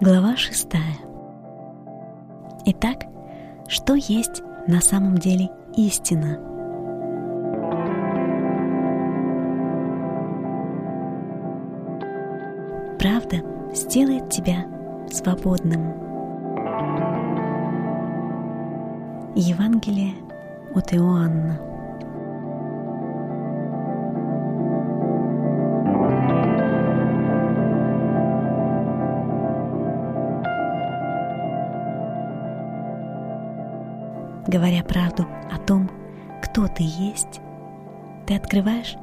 Глава шестая. Итак, что есть на самом деле истина? Правда сделает тебя свободным. Евангелие от Иоанна. Говоря правду о том, кто ты есть, ты открываешь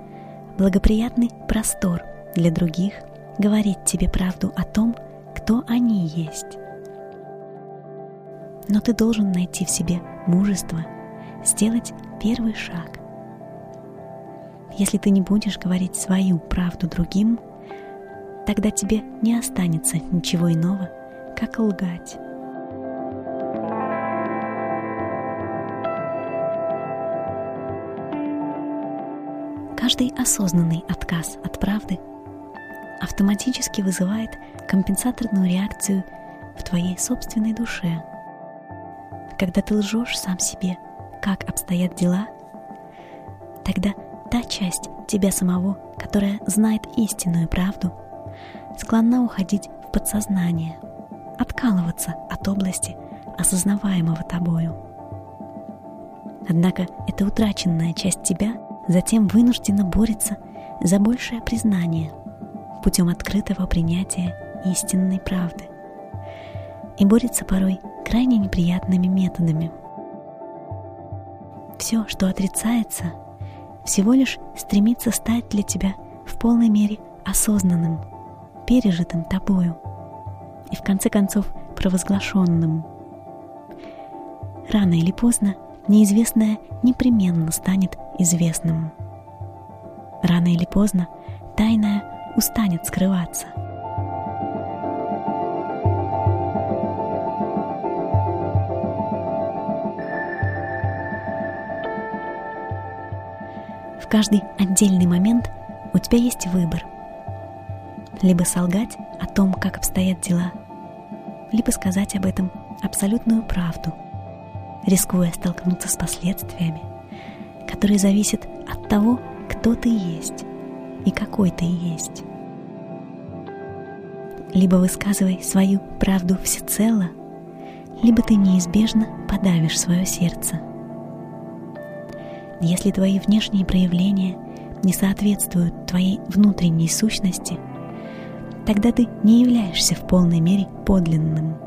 благоприятный простор для других говорить тебе правду о том, кто они есть. Но ты должен найти в себе мужество, сделать первый шаг. Если ты не будешь говорить свою правду другим, тогда тебе не останется ничего иного, как лгать. Каждый осознанный отказ от правды автоматически вызывает компенсаторную реакцию в твоей собственной душе. Когда ты лжешь сам себе, как обстоят дела, тогда та часть тебя самого, которая знает истинную правду, склонна уходить в подсознание, откалываться от области, осознаваемого тобою. Однако эта утраченная часть тебя затем вынужденно борется за большее признание путем открытого принятия истинной правды и борется порой крайне неприятными методами. Все, что отрицается, всего лишь стремится стать для тебя в полной мере осознанным, пережитым тобою и в конце концов провозглашенным. Рано или поздно неизвестное непременно станет известным. Рано или поздно тайное устанет скрываться. В каждый отдельный момент у тебя есть выбор. Либо солгать о том, как обстоят дела, либо сказать об этом абсолютную правду – рискуя столкнуться с последствиями, которые зависят от того, кто ты есть и какой ты есть. Либо высказывай свою правду всецело, либо ты неизбежно подавишь свое сердце. Если твои внешние проявления не соответствуют твоей внутренней сущности, тогда ты не являешься в полной мере подлинным.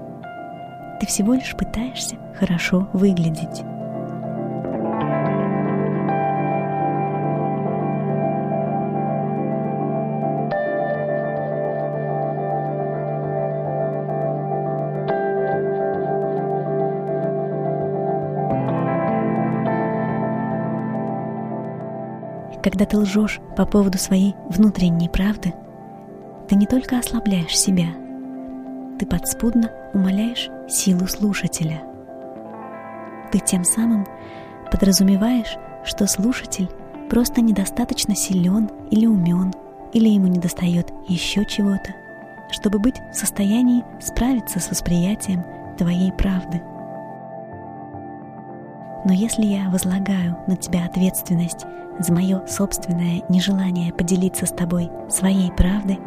Ты всего лишь пытаешься хорошо выглядеть. Когда ты лжешь по поводу своей внутренней правды, ты не только ослабляешь себя, ты подспудно умаляешь силу слушателя – ты тем самым подразумеваешь, что слушатель просто недостаточно силен или умен, или ему недостает еще чего-то, чтобы быть в состоянии справиться с восприятием твоей правды. Но если я возлагаю на тебя ответственность за мое собственное нежелание поделиться с тобой своей правдой,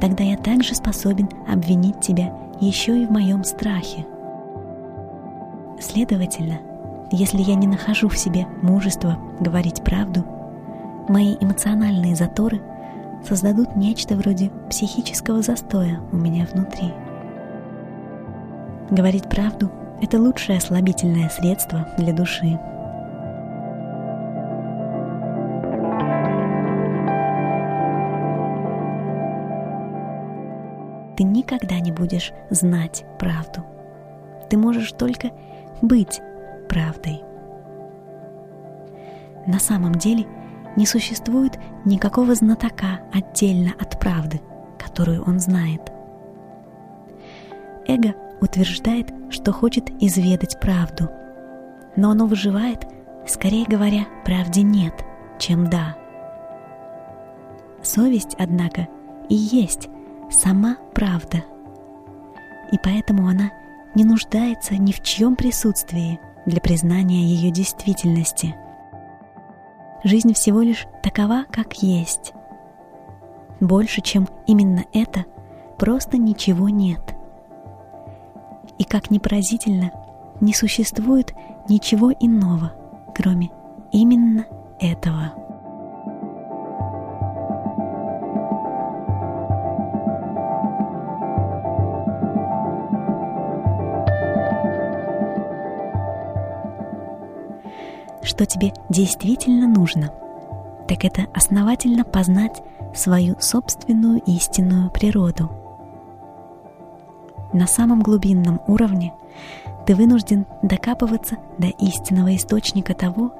тогда я также способен обвинить тебя еще и в моем страхе – Следовательно, если я не нахожу в себе мужества говорить правду, мои эмоциональные заторы создадут нечто вроде психического застоя у меня внутри. Говорить правду — это лучшее ослабительное средство для души. Ты никогда не будешь знать правду. Ты можешь только быть правдой. На самом деле не существует никакого знатока отдельно от правды, которую он знает. Эго утверждает, что хочет изведать правду, но оно выживает, скорее говоря, правде нет, чем да. Совесть, однако, и есть сама правда. и поэтому она не нуждается ни в чьем присутствии для признания ее действительности. Жизнь всего лишь такова, как есть. Больше, чем именно это, просто ничего нет. И как ни поразительно, не существует ничего иного, кроме именно этого. Что тебе действительно нужно, так это основательно познать свою собственную истинную природу. На самом глубинном уровне ты вынужден докапываться до истинного источника того,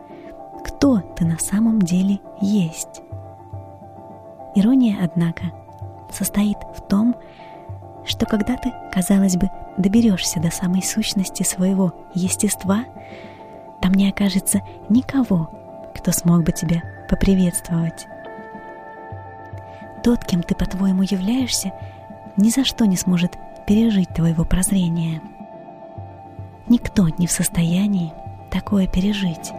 кто ты на самом деле есть. Ирония, однако, состоит в том, что когда ты, казалось бы, доберешься до самой сущности своего естества – там не окажется никого, кто смог бы тебя поприветствовать. Тот, кем ты, по-твоему, являешься, ни за что не сможет пережить твоего прозрения. Никто не в состоянии такое пережить.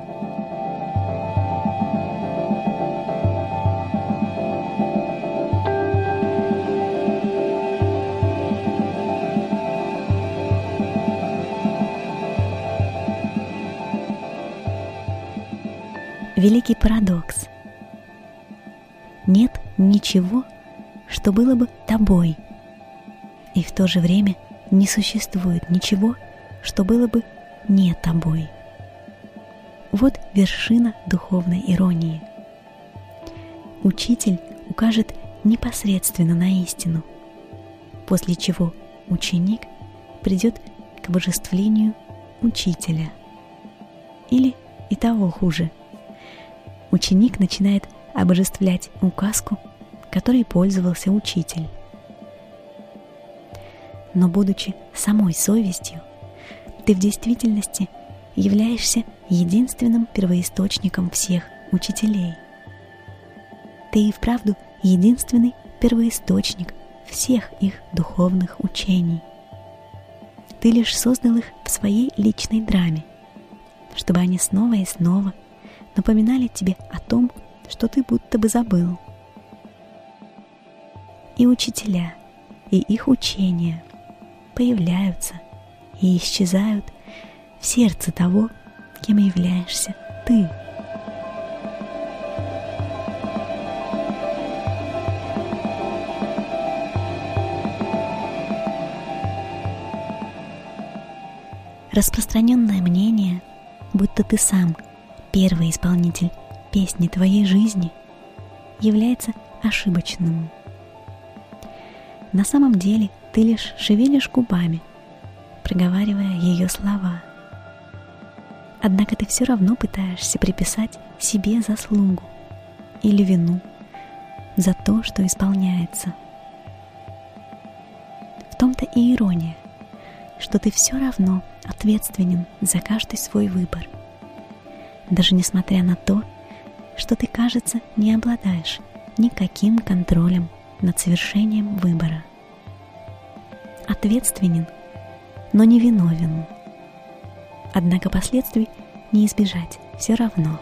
Великий парадокс. Нет ничего, что было бы тобой, и в то же время не существует ничего, что было бы не тобой. Вот вершина духовной иронии. Учитель укажет непосредственно на истину, после чего ученик придет к обожествлению учителя. Или и того хуже – ученик начинает обожествлять указку, которой пользовался учитель. Но будучи самой совестью, ты в действительности являешься единственным первоисточником всех учителей. Ты и вправду единственный первоисточник всех их духовных учений. Ты лишь создал их в своей личной драме, чтобы они снова и снова напоминали тебе о том, что ты будто бы забыл. И учителя, и их учения появляются и исчезают в сердце того, кем являешься ты. Распространенное мнение, будто ты сам – первый исполнитель песни твоей жизни является ошибочным. На самом деле ты лишь шевелишь губами, проговаривая ее слова. Однако ты все равно пытаешься приписать себе заслугу или вину за то, что исполняется. В том-то и ирония, что ты все равно ответственен за каждый свой выбор – даже несмотря на то, что ты, кажется, не обладаешь никаким контролем над совершением выбора. Ответственен, но не виновен. Однако последствий не избежать все равно.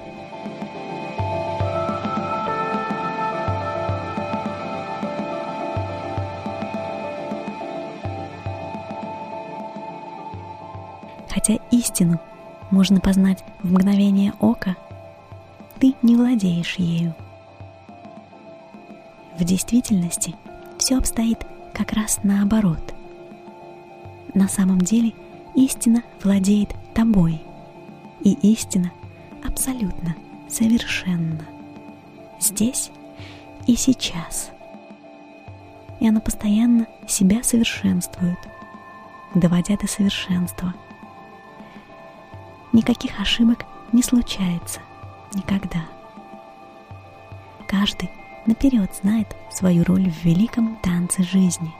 Хотя истину можно познать в мгновение ока, ты не владеешь ею. В действительности все обстоит как раз наоборот. На самом деле истина владеет тобой, и истина абсолютно совершенна. Здесь и сейчас. И она постоянно себя совершенствует, доводя до совершенства – никаких ошибок не случается никогда. Каждый наперед знает свою роль в великом танце жизни.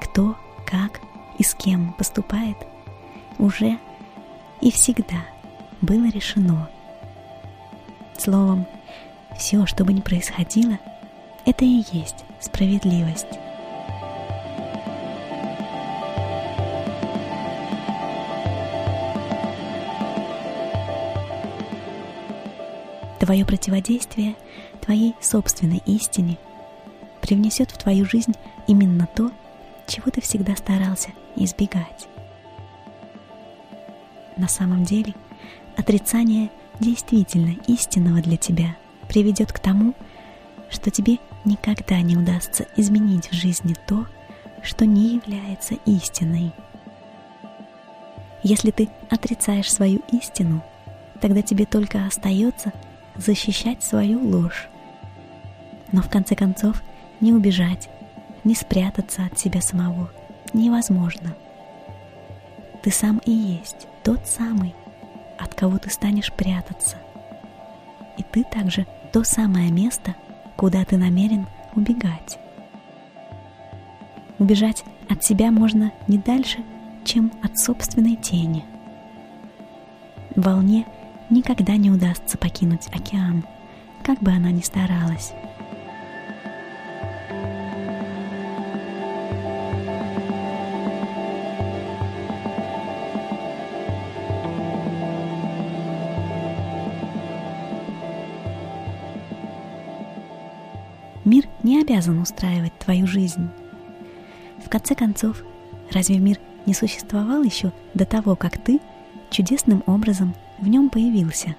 Кто, как и с кем поступает, уже и всегда было решено. Словом, все, что бы ни происходило, это и есть справедливость. Твое противодействие твоей собственной истине привнесет в твою жизнь именно то, чего ты всегда старался избегать. На самом деле, отрицание действительно истинного для тебя приведет к тому, что тебе никогда не удастся изменить в жизни то, что не является истиной. Если ты отрицаешь свою истину, тогда тебе только остается защищать свою ложь. Но в конце концов не убежать, не спрятаться от себя самого невозможно. Ты сам и есть тот самый, от кого ты станешь прятаться. И ты также то самое место, куда ты намерен убегать. Убежать от себя можно не дальше, чем от собственной тени. Волне никогда не удастся покинуть океан, как бы она ни старалась. Мир не обязан устраивать твою жизнь. В конце концов, разве мир не существовал еще до того, как ты чудесным образом в нем появился?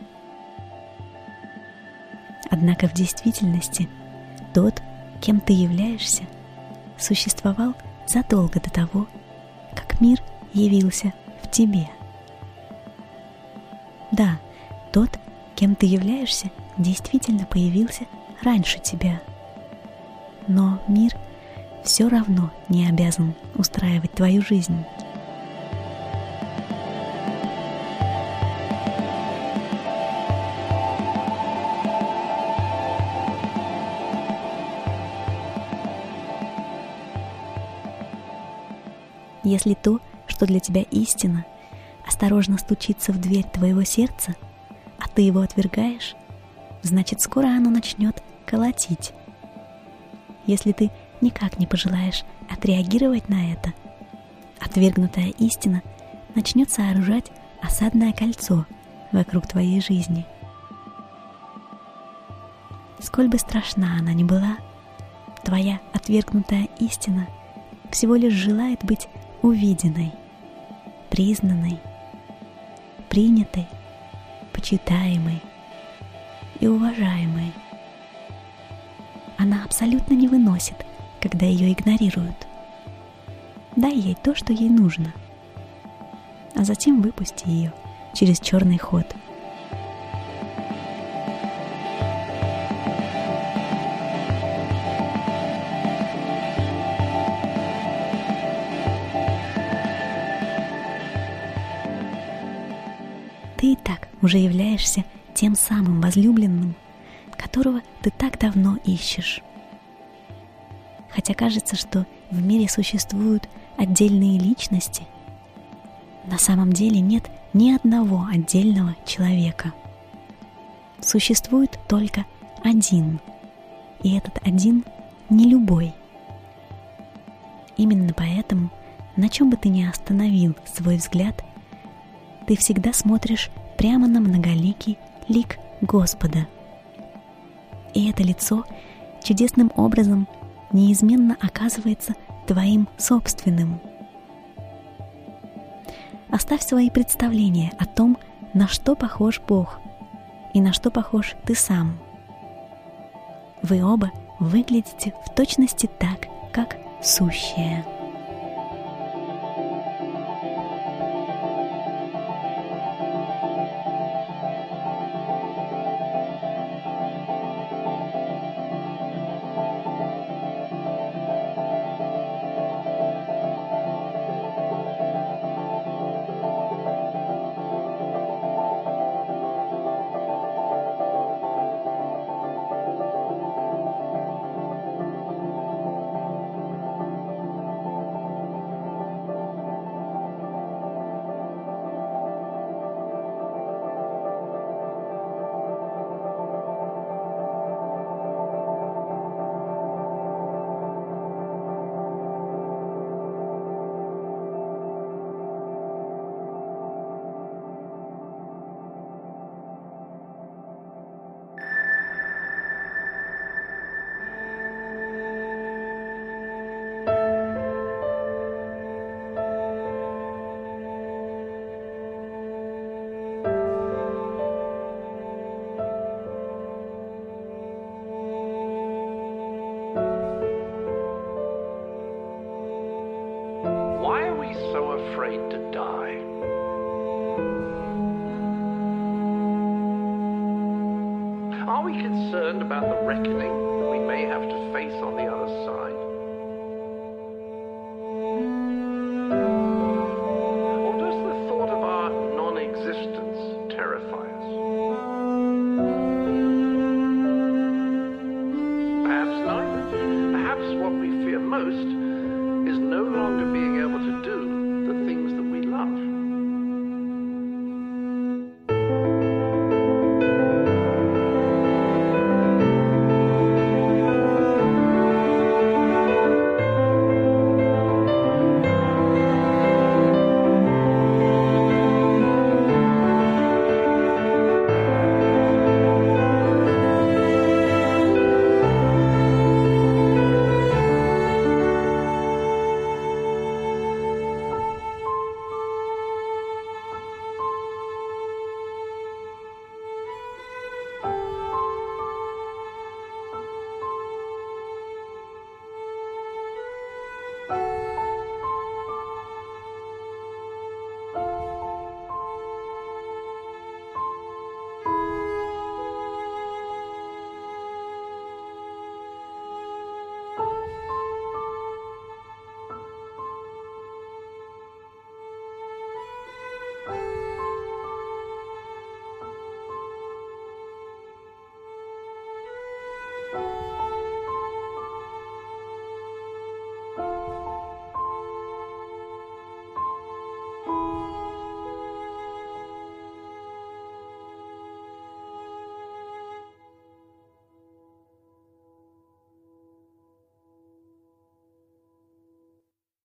Однако в действительности тот, кем ты являешься, существовал задолго до того, как мир явился в тебе. Да, тот, кем ты являешься, действительно появился раньше тебя – но мир все равно не обязан устраивать твою жизнь. Если то, что для тебя истина, осторожно стучится в дверь твоего сердца, а ты его отвергаешь, значит скоро оно начнет колотить если ты никак не пожелаешь отреагировать на это. Отвергнутая истина начнет сооружать осадное кольцо вокруг твоей жизни. Сколь бы страшна она ни была, твоя отвергнутая истина всего лишь желает быть увиденной, признанной, принятой, почитаемой и уважаемой. Она абсолютно не выносит, когда ее игнорируют. Дай ей то, что ей нужно, а затем выпусти ее через черный ход. Уже являешься тем самым возлюбленным, которого ты так давно ищешь. Хотя кажется, что в мире существуют отдельные личности, на самом деле нет ни одного отдельного человека. Существует только один, и этот один не любой. Именно поэтому, на чем бы ты ни остановил свой взгляд, ты всегда смотришь прямо на многоликий лик Господа – и это лицо чудесным образом неизменно оказывается твоим собственным. Оставь свои представления о том, на что похож Бог и на что похож ты сам. Вы оба выглядите в точности так, как сущее. Perhaps neither. Perhaps what we fear most is no longer being able to